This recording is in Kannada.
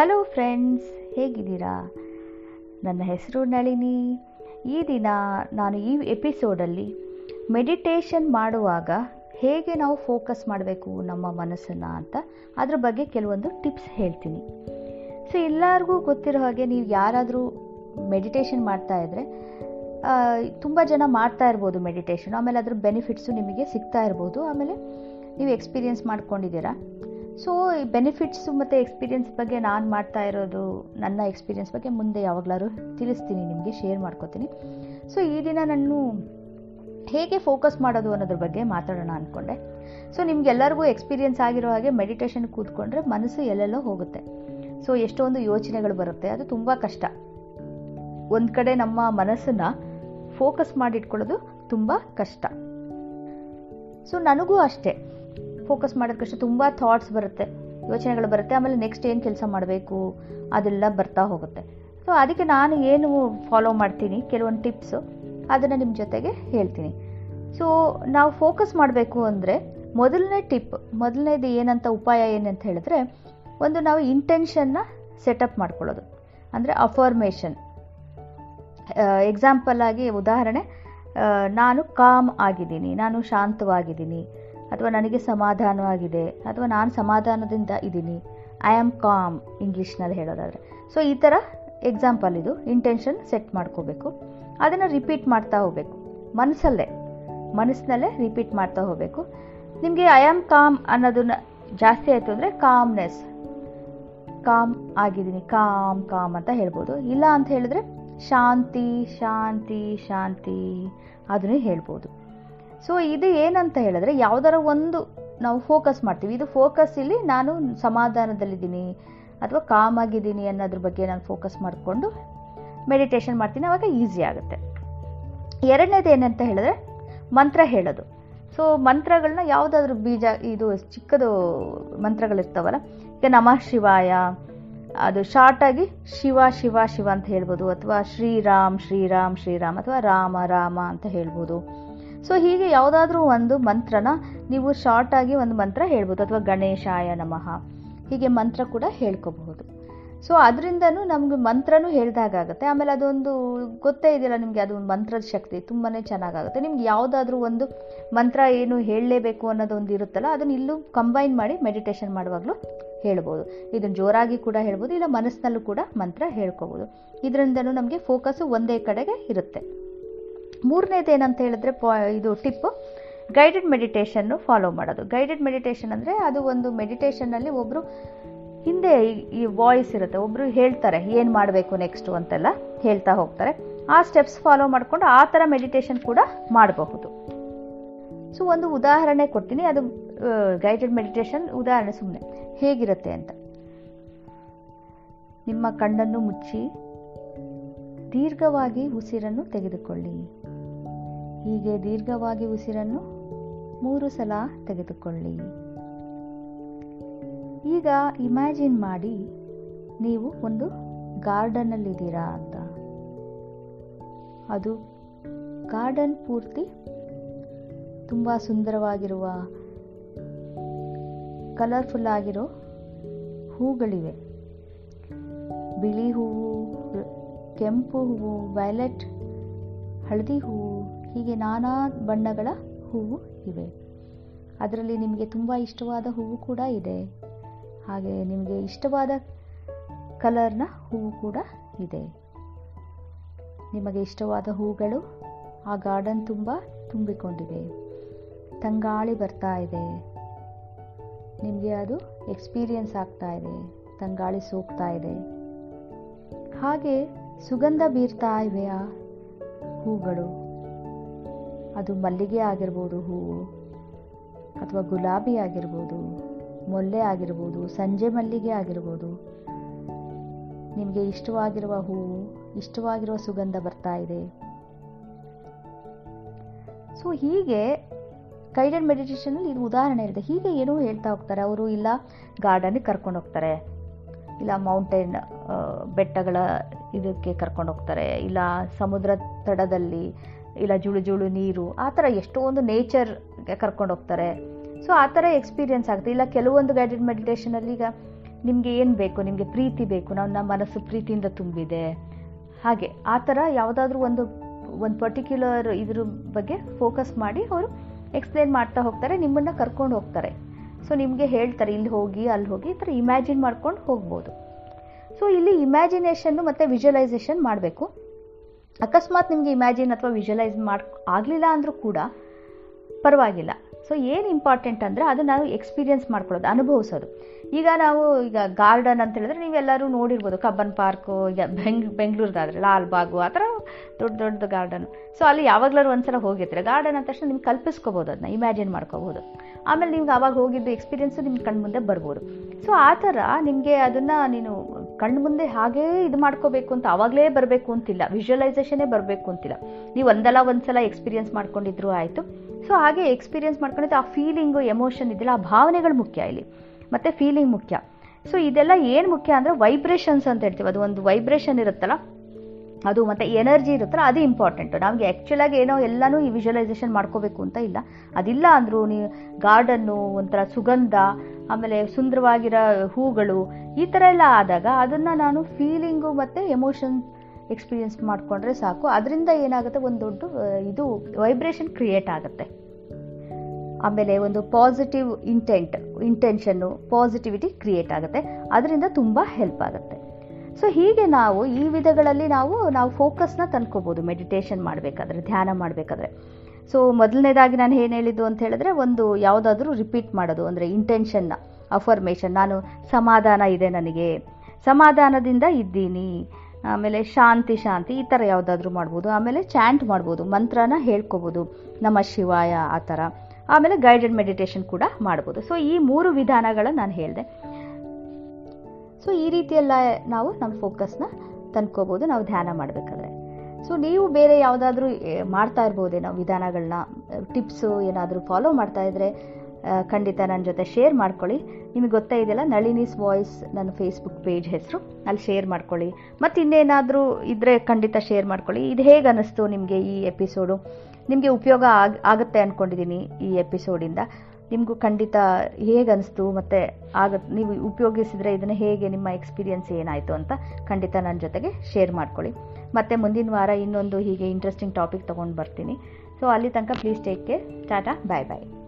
ಹಲೋ ಫ್ರೆಂಡ್ಸ್ ಹೇಗಿದ್ದೀರಾ? ನನ್ನ ಹೆಸರು ನಳಿನಿ. ಈ ದಿನ ನಾನು ಈ ಎಪಿಸೋಡಲ್ಲಿ ಮೆಡಿಟೇಷನ್ ಮಾಡುವಾಗ ಹೇಗೆ ನಾವು ಫೋಕಸ್ ಮಾಡಬೇಕು ನಮ್ಮ ಮನಸ್ಸನ್ನು ಅಂತ ಅದ್ರ ಬಗ್ಗೆ ಕೆಲವೊಂದು ಟಿಪ್ಸ್ ಹೇಳ್ತೀನಿ. ಸೊ ಎಲ್ಲರಿಗೂ ಗೊತ್ತಿರೋ ಹಾಗೆ ನೀವು ಯಾರಾದರೂ ಮೆಡಿಟೇಷನ್ ಮಾಡ್ತಾ ಇದ್ದರೆ ತುಂಬ ಜನ ಮಾಡ್ತಾ ಇರ್ಬೋದು ಮೆಡಿಟೇಷನ್ ಆಮೇಲೆ ಅದ್ರ ಬೆನಿಫಿಟ್ಸು ನಿಮಗೆ ಸಿಗ್ತಾ ಇರ್ಬೋದು. ಆಮೇಲೆ ನೀವು ಎಕ್ಸ್ಪೀರಿಯನ್ಸ್ ಮಾಡ್ಕೊಂಡಿದ್ದೀರಾ? ಸೊ ಈ ಬೆನಿಫಿಟ್ಸು ಮತ್ತು ಎಕ್ಸ್ಪೀರಿಯೆನ್ಸ್ ಬಗ್ಗೆ ನಾನು ಮಾಡ್ತಾ ಇರೋದು, ನನ್ನ ಎಕ್ಸ್ಪೀರಿಯೆನ್ಸ್ ಬಗ್ಗೆ ಮುಂದೆ ಯಾವಾಗಲಾದ್ರು ತಿಳಿಸ್ತೀನಿ, ನಿಮಗೆ ಶೇರ್ ಮಾಡ್ಕೋತೀನಿ. ಸೊ ಈ ದಿನ ನಾನು ಹೇಗೆ ಫೋಕಸ್ ಮಾಡೋದು ಅನ್ನೋದ್ರ ಬಗ್ಗೆ ಮಾತಾಡೋಣ ಅಂದ್ಕೊಂಡೆ ಸೊ ನಿಮ್ಗೆಲ್ಲರಿಗೂ ಎಕ್ಸ್ಪೀರಿಯೆನ್ಸ್ ಆಗಿರೋ ಹಾಗೆ ಮೆಡಿಟೇಷನ್ ಕೂತ್ಕೊಂಡ್ರೆ ಮನಸ್ಸು ಎಲ್ಲೆಲ್ಲೋ ಹೋಗುತ್ತೆ. ಸೊ ಎಷ್ಟೊಂದು ಯೋಚನೆಗಳು ಬರುತ್ತೆ, ಅದು ತುಂಬ ಕಷ್ಟ. ಒಂದು ಕಡೆ ನಮ್ಮ ಮನಸ್ಸನ್ನು ಫೋಕಸ್ ಮಾಡಿಟ್ಕೊಳ್ಳೋದು ತುಂಬ ಕಷ್ಟ. ಸೊ ನನಗೂ ಅಷ್ಟೇ. ಫೋಕಸ್ ಮಾಡೋದಕ್ಕಷ್ಟು ತುಂಬ ಥಾಟ್ಸ್ ಬರುತ್ತೆ, ಯೋಚನೆಗಳು ಬರುತ್ತೆ, ಆಮೇಲೆ ನೆಕ್ಸ್ಟ್ ಏನು ಕೆಲಸ ಮಾಡಬೇಕು, ಅದೆಲ್ಲ ಬರ್ತಾ ಹೋಗುತ್ತೆ. ಸೊ ಅದಕ್ಕೆ ನಾನು ಏನು ಫಾಲೋ ಮಾಡ್ತೀನಿ, ಕೆಲವೊಂದು ಟಿಪ್ಸು ಅದನ್ನು ನಿಮ್ಮ ಜೊತೆಗೆ ಹೇಳ್ತೀನಿ. ಸೊ ನಾವು ಫೋಕಸ್ ಮಾಡಬೇಕು ಅಂದರೆ ಮೊದಲನೇ ಟಿಪ್ ಮೊದಲನೇದು ಏನಂತ ಉಪಾಯ ಏನಂತ ಹೇಳಿದ್ರೆ, ಒಂದು ನಾವು ಇಂಟೆನ್ಷನ್ನ ಸೆಟಪ್ ಮಾಡ್ಕೊಳ್ಳೋದು. ಅಂದರೆ ಅಫರ್ಮೇಷನ್ ಎಕ್ಸಾಂಪಲ್ ಆಗಿ ಉದಾಹರಣೆ ನಾನು ಕಾಮ್ ಆಗಿದ್ದೀನಿ, ನಾನು ಶಾಂತವಾಗಿದ್ದೀನಿ ಅಥವಾ ನನಗೆ ಸಮಾಧಾನವಾಗಿದೆ, ಅಥವಾ ನಾನು ಸಮಾಧಾನದಿಂದ ಇದ್ದೀನಿ ಐ ಆಮ್ ಕಾಮ್ ಇಂಗ್ಲೀಷ್ನಲ್ಲಿ ಹೇಳೋದಾದರೆ. ಸೊ ಈ ಥರ ಎಕ್ಸಾಂಪಲ್ ಇದು. ಇಂಟೆನ್ಷನ್ ಸೆಟ್ ಮಾಡ್ಕೋಬೇಕು. ಅದನ್ನು ರಿಪೀಟ್ ಮಾಡ್ತಾ ಹೋಗಬೇಕು. ಮನಸ್ಸಲ್ಲೇ, ಮನಸ್ಸಿನಲ್ಲೇ ರಿಪೀಟ್ ಮಾಡ್ತಾ ಹೋಗಬೇಕು. ನಿಮಗೆ ಐ ಆಮ್ ಕಾಮ್ ಅನ್ನೋದನ್ನ ಜಾಸ್ತಿ ಆಯಿತು ಅಂದರೆ ಕಾಮ್ನೆಸ್ ಕಾಮ್ ಆಗಿದ್ದೀನಿ ಕಾಮ್ ಕಾಮ್ ಅಂತ ಹೇಳ್ಬೋದು. ಇಲ್ಲ ಅಂತ ಹೇಳಿದ್ರೆ ಶಾಂತಿ ಶಾಂತಿ ಶಾಂತಿ, ಅದನ್ನೇ ಹೇಳ್ಬೋದು. ಸೊ ಇದು ಏನಂತ ಹೇಳಿದ್ರೆ ಯಾವುದರ ಒಂದು ನಾವು ಫೋಕಸ್ ಮಾಡ್ತೀವಿ. ಇದು ಫೋಕಸ್ ಇಲ್ಲಿ ನಾನು ಸಮಾಧಾನದಲ್ಲಿದ್ದೀನಿ ಅಥವಾ ಕಾಮ್ ಆಗಿದ್ದೀನಿ ಅನ್ನೋದ್ರ ಬಗ್ಗೆ ನಾನು ಫೋಕಸ್ ಮಾಡಿಕೊಂಡು ಮೆಡಿಟೇಷನ್ ಮಾಡ್ತೀನಿ. ಆವಾಗ ಈಸಿ ಆಗುತ್ತೆ. ಎರಡನೇದು ಏನಂತ ಹೇಳಿದ್ರೆ ಮಂತ್ರ ಹೇಳೋದು. ಸೊ ಮಂತ್ರಗಳನ್ನ ಯಾವುದಾದ್ರೂ ಬೀಜ, ಇದು ಚಿಕ್ಕದು ಮಂತ್ರಗಳಿರ್ತಾವಲ್ಲ, ಈಗ ನಮಃ ಶಿವಾಯ, ಅದು ಶಾರ್ಟಾಗಿ ಶಿವ ಶಿವ ಶಿವ ಅಂತ ಹೇಳ್ಬೋದು, ಅಥವಾ ಶ್ರೀರಾಮ್ ಶ್ರೀರಾಮ್ ಶ್ರೀರಾಮ್, ಅಥವಾ ರಾಮ ರಾಮ ಅಂತ ಹೇಳ್ಬೋದು. ಸೊ ಹೀಗೆ ಯಾವುದಾದ್ರೂ ಒಂದು ಮಂತ್ರನ ನೀವು ಶಾರ್ಟಾಗಿ ಒಂದು ಮಂತ್ರ ಹೇಳ್ಬೋದು, ಅಥವಾ ಗಣೇಶಾಯ ನಮಃ. ಹೀಗೆ ಮಂತ್ರ ಕೂಡ ಹೇಳ್ಕೋಬಹುದು. ಸೊ ಅದರಿಂದನೂ ನಮ್ಗೆ ಮಂತ್ರನೂ ಹೇಳ್ದಾಗುತ್ತೆ ಆಮೇಲೆ ಅದೊಂದು ಗೊತ್ತೇ ಇದೆಯಲ್ಲ ನಿಮಗೆ, ಅದು ಮಂತ್ರದ ಶಕ್ತಿ. ತುಂಬಾ ಚೆನ್ನಾಗಾಗುತ್ತೆ. ನಿಮ್ಗೆ ಯಾವುದಾದ್ರೂ ಒಂದು ಮಂತ್ರ ಏನು ಹೇಳಲೇಬೇಕು ಅನ್ನೋದೊಂದು ಇರುತ್ತಲ್ಲ, ಅದನ್ನ ಇಲ್ಲೂ ಕಂಬೈನ್ ಮಾಡಿ ಮೆಡಿಟೇಷನ್ ಮಾಡುವಾಗಲೂ ಹೇಳ್ಬೋದು. ಇದನ್ನು ಜೋರಾಗಿ ಕೂಡ ಹೇಳ್ಬೋದು, ಇಲ್ಲ ಮನಸ್ಸಿನಲ್ಲೂ ಕೂಡ ಮಂತ್ರ ಹೇಳ್ಕೋಬೋದು ಇದರಿಂದನೂ ನಮಗೆ ಫೋಕಸ್ಸು ಒಂದೇ ಕಡೆಗೆ ಇರುತ್ತೆ. ಮೂರನೇದು ಏನಂತ ಹೇಳಿದ್ರೆ ಪಾ ಇದು ಟಿಪ್ಪು. ಗೈಡೆಡ್ ಮೆಡಿಟೇಷನ್ನು ಫಾಲೋ ಮಾಡೋದು. ಗೈಡೆಡ್ ಮೆಡಿಟೇಷನ್ ಅಂದರೆ ಅದು ಒಂದು ಮೆಡಿಟೇಷನ್ನಲ್ಲಿ ಒಬ್ಬರು ಹಿಂದೆ ಈ ವಾಯ್ಸ್ ಇರುತ್ತೆ. ಒಬ್ಬರು ಹೇಳ್ತಾರೆ, ಏನು ಮಾಡಬೇಕು ನೆಕ್ಸ್ಟು ಅಂತೆಲ್ಲ ಹೇಳ್ತಾ ಹೋಗ್ತಾರೆ. ಆ ಸ್ಟೆಪ್ಸ್ ಫಾಲೋ ಮಾಡಿಕೊಂಡು ಆ ಥರ ಮೆಡಿಟೇಷನ್ ಕೂಡ ಮಾಡಬಹುದು. ಸೊ ಒಂದು ಉದಾಹರಣೆ ಕೊಡ್ತೀನಿ. ಅದು ಗೈಡೆಡ್ ಮೆಡಿಟೇಷನ್ ಉದಾಹರಣೆ ಸುಮ್ಮನೆ ಹೇಗಿರುತ್ತೆ ಅಂತ. ನಿಮ್ಮ ಕಣ್ಣನ್ನು ಮುಚ್ಚಿ, ದೀರ್ಘವಾಗಿ ಉಸಿರನ್ನು ತೆಗೆದುಕೊಳ್ಳಿ. ಹೀಗೆ ದೀರ್ಘವಾಗಿ ಉಸಿರನ್ನು ಮೂರು ಸಲ ತೆಗೆದುಕೊಳ್ಳಿ. ಈಗ ಇಮ್ಯಾಜಿನ್ ಮಾಡಿ ನೀವು ಒಂದು ಗಾರ್ಡನ್ನಲ್ಲಿದ್ದೀರಾ ಅಂತ. ಅದು ಗಾರ್ಡನ್ ಪೂರ್ತಿ ತುಂಬ ಸುಂದರವಾಗಿರುವ, ಕಲರ್ಫುಲ್ ಆಗಿರೋ ಹೂಗಳಿವೆ. ಬಿಳಿ ಹೂವು, ಕೆಂಪು ಹೂವು, ವೈಲೆಟ್, ಹಳದಿ ಹೂವು ಹೀಗೆ ನಾನಾ ಬಣ್ಣಗಳ ಹೂವು ಇವೆ. ಅದರಲ್ಲಿ ನಿಮಗೆ ತುಂಬ ಇಷ್ಟವಾದ ಹೂವು ಕೂಡ ಇದೆ. ಹಾಗೆ ನಿಮಗೆ ಇಷ್ಟವಾದ ಕಲರ್ನ ಹೂವು ಕೂಡ ಇದೆ. ನಿಮಗೆ ಇಷ್ಟವಾದ ಹೂಗಳು ಆ ಗಾರ್ಡನ್ ತುಂಬ ತುಂಬಿಕೊಂಡಿವೆ. ತಂಗಾಳಿ ಬರ್ತಾ ಇದೆ. ನಿಮಗೆ ಅದು ಎಕ್ಸ್ಪೀರಿಯನ್ಸ್ ಆಗ್ತಾ ಇದೆ. ತಂಗಾಳಿ ಸೋಕ್ತಾ ಇದೆ. ಹಾಗೆ ಸುಗಂಧ ಬೀರ್ತಾ ಇವೆ ಆ ಹೂಗಳು? ಅದು ಮಲ್ಲಿಗೆ ಆಗಿರ್ಬೋದು ಹೂವು ಅಥವಾ ಗುಲಾಬಿ ಆಗಿರ್ಬೋದು, ಮೊಲ್ಲೆ ಆಗಿರ್ಬೋದು, ಸಂಜೆ ಮಲ್ಲಿಗೆ ಆಗಿರ್ಬೋದು. ನಿಮಗೆ ಇಷ್ಟವಾಗಿರುವ ಹೂವು ಇಷ್ಟವಾಗಿರುವ ಸುಗಂಧ ಬರ್ತಾ ಇದೆ. ಸೊ ಹೀಗೆ ಗೈಡೆಡ್ ಮೆಡಿಟೇಷನಲ್ಲಿ ಇದು ಉದಾಹರಣೆ ಇರುತ್ತೆ. ಹೀಗೆ ಏನೋ ಹೇಳ್ತಾ ಹೋಗ್ತಾರೆ. ಅವರು ಇಲ್ಲ ಗಾರ್ಡನ್ಗೆ ಕರ್ಕೊಂಡು ಹೋಗ್ತಾರೆ. ಇಲ್ಲ ಮೌಂಟೇನ್ ಬೆಟ್ಟಗಳ ಇದಕ್ಕೆ ಕರ್ಕೊಂಡು ಹೋಗ್ತಾರೆ. ಇಲ್ಲ, ಸಮುದ್ರ ತಡದಲ್ಲಿ ಇಲ್ಲ ಜುಳು ಜುಳು ನೀರು, ಆ ಥರ ಎಷ್ಟೊಂದು ನೇಚರ್ ಕರ್ಕೊಂಡು ಹೋಗ್ತಾರೆ. ಸೊ ಆ ಥರ ಎಕ್ಸ್ಪೀರಿಯನ್ಸ್ ಆಗುತ್ತೆ. ಇಲ್ಲ ಕೆಲವೊಂದು ಗೈಡೆಡ್ ಮೆಡಿಟೇಷನಲ್ಲಿ ಈಗ ನಿಮಗೆ ಏನು ಬೇಕು, ನಿಮಗೆ ಪ್ರೀತಿ ಬೇಕು ನಮ್ಮ ಮನಸ್ಸು ಪ್ರೀತಿಯಿಂದ ತುಂಬಿದೆ. ಹಾಗೆ, ಆ ಥರ ಯಾವುದಾದ್ರೂ ಒಂದು ಒಂದು ಪರ್ಟಿಕ್ಯುಲರ್ ಇದ್ರ ಬಗ್ಗೆ ಫೋಕಸ್ ಮಾಡಿ ಅವರು ಎಕ್ಸ್ಪ್ಲೇನ್ ಮಾಡ್ತಾ ಹೋಗ್ತಾರೆ, ನಿಮ್ಮನ್ನು ಕರ್ಕೊಂಡು ಹೋಗ್ತಾರೆ. ಸೊ ನಿಮಗೆ ಹೇಳ್ತಾರೆ, ಇಲ್ಲಿ ಹೋಗಿ, ಅಲ್ಲಿ ಹೋಗಿ, ಈ ಥರ ಇಮ್ಯಾಜಿನ್ ಮಾಡ್ಕೊಂಡು ಹೋಗ್ಬೋದು. ಸೊ ಇಲ್ಲಿ ಇಮ್ಯಾಜಿನೇಷನ್ನು ಮತ್ತು ವಿಜುವಲೈಸೇಷನ್ ಮಾಡಬೇಕು. ಅಕಸ್ಮಾತ್ ನಿಮಗೆ ಇಮ್ಯಾಜಿನ್ ಅಥವಾ ವಿಜುವಲೈಸ್ ಮಾಡಿ ಆಗಲಿಲ್ಲ ಅಂದರೂ ಕೂಡ ಪರವಾಗಿಲ್ಲ. ಸೊ ಏನು ಇಂಪಾರ್ಟೆಂಟ್ ಅಂದರೆ ಅದು ನಾವು ಎಕ್ಸ್ಪೀರಿಯನ್ಸ್ ಮಾಡ್ಕೊಳ್ಳೋದು, ಅನುಭವಿಸೋದು. ಈಗ ನಾವು ಈಗ ಗಾರ್ಡನ್ ಅಂತ ಹೇಳಿದ್ರೆ ನೀವೆಲ್ಲರೂ ನೋಡಿರ್ಬೋದು, ಕಬ್ಬನ್ ಪಾರ್ಕು ಈಗ ಬೆಂಗ್ ಬೆಂಗಳೂರದಾದ್ರೆ ಲಾಲ್ ಬಾಗು, ಆ ಥರ ದೊಡ್ಡ ದೊಡ್ಡ ಗಾರ್ಡನ್ ಸೊ ಅಲ್ಲಿ ಯಾವಾಗಲಾರು ಒಂದು ಸಲ ಹೋಗಿರ್ತಾರೆ ಗಾರ್ಡನ್ ಅಂದ ತಕ್ಷಣ ನಿಮ್ಗೆ ಕಲ್ಪಿಸ್ಕೋಬೋದು ಅದನ್ನ ಇಮ್ಯಾಜಿನ್ ಮಾಡ್ಕೋಬೋದು. ಆಮೇಲೆ ನಿಮ್ಗೆ ಆವಾಗ ಹೋಗಿದ್ದು ಎಕ್ಸ್ಪೀರಿಯನ್ಸು ನಿಮ್ಮ ಕಣ್ಮುಂದೆ ಬರ್ಬೋದು. ಸೊ ಆ ಥರ ನಿಮಗೆ ಅದನ್ನು ನೀನು ಮುಂದೆ ಹಾಗೇ ಇದು ಮಾಡ್ಕೋಬೇಕು ಅಂತ ಆವಾಗಲೇ ಬರಬೇಕು ಅಂತಿಲ್ಲ. ವಿಜುವಲೈಸೇಷನೇ ಬರಬೇಕು ಅಂತಿಲ್ಲ. ನೀವು ಒಂದಲ್ಲ ಒಂದ್ಸಲ ಎಕ್ಸ್ಪೀರಿಯೆನ್ಸ್ ಮಾಡ್ಕೊಂಡಿದ್ರು ಆಯಿತು. ಸೊ ಹಾಗೆ ಎಕ್ಸ್ಪೀರಿಯೆನ್ಸ್ ಮಾಡ್ಕೊಂಡಿದ್ದು ಆ ಫೀಲಿಂಗು ಎಮೋಷನ್ ಇದೆಯಲ್ಲ ಆ ಭಾವನೆಗಳು ಮುಖ್ಯ ಇಲ್ಲಿ. ಮತ್ತು ಫೀಲಿಂಗ್ ಮುಖ್ಯ. ಸೊ ಇದೆಲ್ಲ ಏನು ಮುಖ್ಯ ಅಂದರೆ ವೈಬ್ರೇಷನ್ಸ್ ಅಂತ ಹೇಳ್ತೀವಿ. ಅದು ಒಂದು ವೈಬ್ರೇಷನ್ ಇರುತ್ತಲ್ಲ? ಅದು ಮತ್ತು ಎನರ್ಜಿ ಇರುತ್ತಲ್ಲ, ಅದು ಇಂಪಾರ್ಟೆಂಟು ನಮಗೆ ಆ್ಯಕ್ಚುಲಾಗಿ ಏನೋ ಎಲ್ಲನೂ ಈ ವಿಜುವಲೈಸೇಷನ್ ಮಾಡ್ಕೋಬೇಕು ಅಂತ ಇಲ್ಲ. ಅದಿಲ್ಲ ಅಂದರೂ ನೀವು ಗಾರ್ಡನ್ನು ಒಂಥರ ಸುಗಂಧ, ಆಮೇಲೆ ಸುಂದರವಾಗಿರೋ ಹೂಗಳು, ಈ ಥರ ಎಲ್ಲ ಆದಾಗ ಅದನ್ನು ನಾನು ಫೀಲಿಂಗು ಮತ್ತು ಎಮೋಷನ್ ಎಕ್ಸ್ಪೀರಿಯನ್ಸ್ ಮಾಡಿಕೊಂಡ್ರೆ ಸಾಕು. ಅದರಿಂದ ಏನಾಗುತ್ತೆ, ಒಂದು ದೊಡ್ಡ ಇದು ವೈಬ್ರೇಷನ್ ಕ್ರಿಯೇಟ್ ಆಗುತ್ತೆ. ಆಮೇಲೆ ಒಂದು ಪಾಸಿಟಿವ್ ಇಂಟೆಂಟ್ ಇಂಟೆನ್ಷನ್ನು ಪಾಸಿಟಿವಿಟಿ ಕ್ರಿಯೇಟ್ ಆಗುತ್ತೆ. ಅದರಿಂದ ತುಂಬ ಹೆಲ್ಪ್ ಆಗುತ್ತೆ. ಸೊ ಹೀಗೆ ನಾವು ಈ ವಿಧಗಳಲ್ಲಿ ನಾವು ನಾವು ಫೋಕಸ್ನ ತಂದ್ಕೋಬೋದು. ಮೆಡಿಟೇಷನ್ ಮಾಡಬೇಕಾದ್ರೆ, ಧ್ಯಾನ ಮಾಡಬೇಕಾದ್ರೆ. ಸೊ ಮೊದಲನೇದಾಗಿ ನಾನು ಏನು ಹೇಳಿದ್ದು ಅಂತ ಹೇಳಿದ್ರೆ, ಒಂದು ಯಾವುದಾದ್ರೂ ರಿಪೀಟ್ ಮಾಡೋದು, ಅಂದರೆ ಇಂಟೆನ್ಷನ್ನ ಅಫರ್ಮೇಷನ್ ನಾನು ಸಮಾಧಾನ ಇದೆ ನನಗೆ, ಸಮಾಧಾನದಿಂದ ಇದ್ದೀನಿ, ಆಮೇಲೆ ಶಾಂತಿ ಶಾಂತಿ, ಈ ಥರ ಯಾವುದಾದ್ರೂ ಮಾಡ್ಬೋದು. ಆಮೇಲೆ ಚಾಂಟ್ ಮಾಡ್ಬೋದು, ಮಂತ್ರನ ಹೇಳ್ಕೋಬೋದು ನಮ್ಮ ಶಿವಾಯ, ಆ ಥರ. ಆಮೇಲೆ ಗೈಡೆಡ್ ಮೆಡಿಟೇಷನ್ ಕೂಡ ಮಾಡ್ಬೋದು. ಸೊ ಈ ಮೂರು ವಿಧಾನಗಳನ್ನು ನಾನು ಹೇಳಿದೆ. ಸೊ ಈ ರೀತಿಯೆಲ್ಲ ನಾವು ನಮ್ಮ ಫೋಕಸ್ನ ತಂದ್ಕೋಬೋದು, ನಾವು ಧ್ಯಾನ ಮಾಡಬೇಕಾದ್ರೆ. ಸೊ ನೀವು ಬೇರೆ ಯಾವುದಾದ್ರೂ ಮಾಡ್ತಾ ಇರ್ಬೋದೇನೋ ವಿಧಾನಗಳನ್ನ ಟಿಪ್ಸು ಏನಾದರೂ ಫಾಲೋ ಮಾಡ್ತಾ ಇದ್ರೆ ಖಂಡಿತ ನನ್ನ ಜೊತೆ ಶೇರ್ ಮಾಡ್ಕೊಳ್ಳಿ. ನಿಮಗೆ ಗೊತ್ತಾ ಇದೆಯಲ್ಲ, ನಳಿನೀಸ್ ವಾಯ್ಸ್ ನನ್ನ ಫೇಸ್ಬುಕ್ ಪೇಜ್ ಹೆಸರು. ಅಲ್ಲಿ ಶೇರ್ ಮಾಡ್ಕೊಳ್ಳಿ. ಮತ್ತು ಇನ್ನೇನಾದರೂ ಇದ್ದರೆ ಖಂಡಿತ ಶೇರ್ ಮಾಡ್ಕೊಳ್ಳಿ. ಇದು ಹೇಗೆ ಅನ್ನಿಸ್ತು ನಿಮಗೆ ಈ ಎಪಿಸೋಡು ನಿಮಗೆ ಉಪಯೋಗ ಆಗ, ಆಗುತ್ತೆ ಅಂದ್ಕೊಂಡಿದ್ದೀನಿ ಈ ಎಪಿಸೋಡಿಂದ ನಿಮಗೂ ಖಂಡಿತ ಹೇಗೆ ಅನಿಸ್ತು ಮತ್ತು ಆಗ ನೀವು ಉಪಯೋಗಿಸಿದರೆ ಇದನ್ನು ಹೇಗೆ ನಿಮ್ಮ ಎಕ್ಸ್ಪೀರಿಯನ್ಸ್ ಏನಾಯಿತು ಅಂತ ಖಂಡಿತ ನನ್ನ ಜೊತೆಗೆ ಶೇರ್ ಮಾಡ್ಕೊಳ್ಳಿ. ಮತ್ತು ಮುಂದಿನ ವಾರ ಇನ್ನೊಂದು ಹೀಗೆ ಇಂಟ್ರೆಸ್ಟಿಂಗ್ ಟಾಪಿಕ್ ತೊಗೊಂಡು ಬರ್ತೀನಿ. ಸೊ ಅಲ್ಲಿ ತನಕ please take care tata bye bye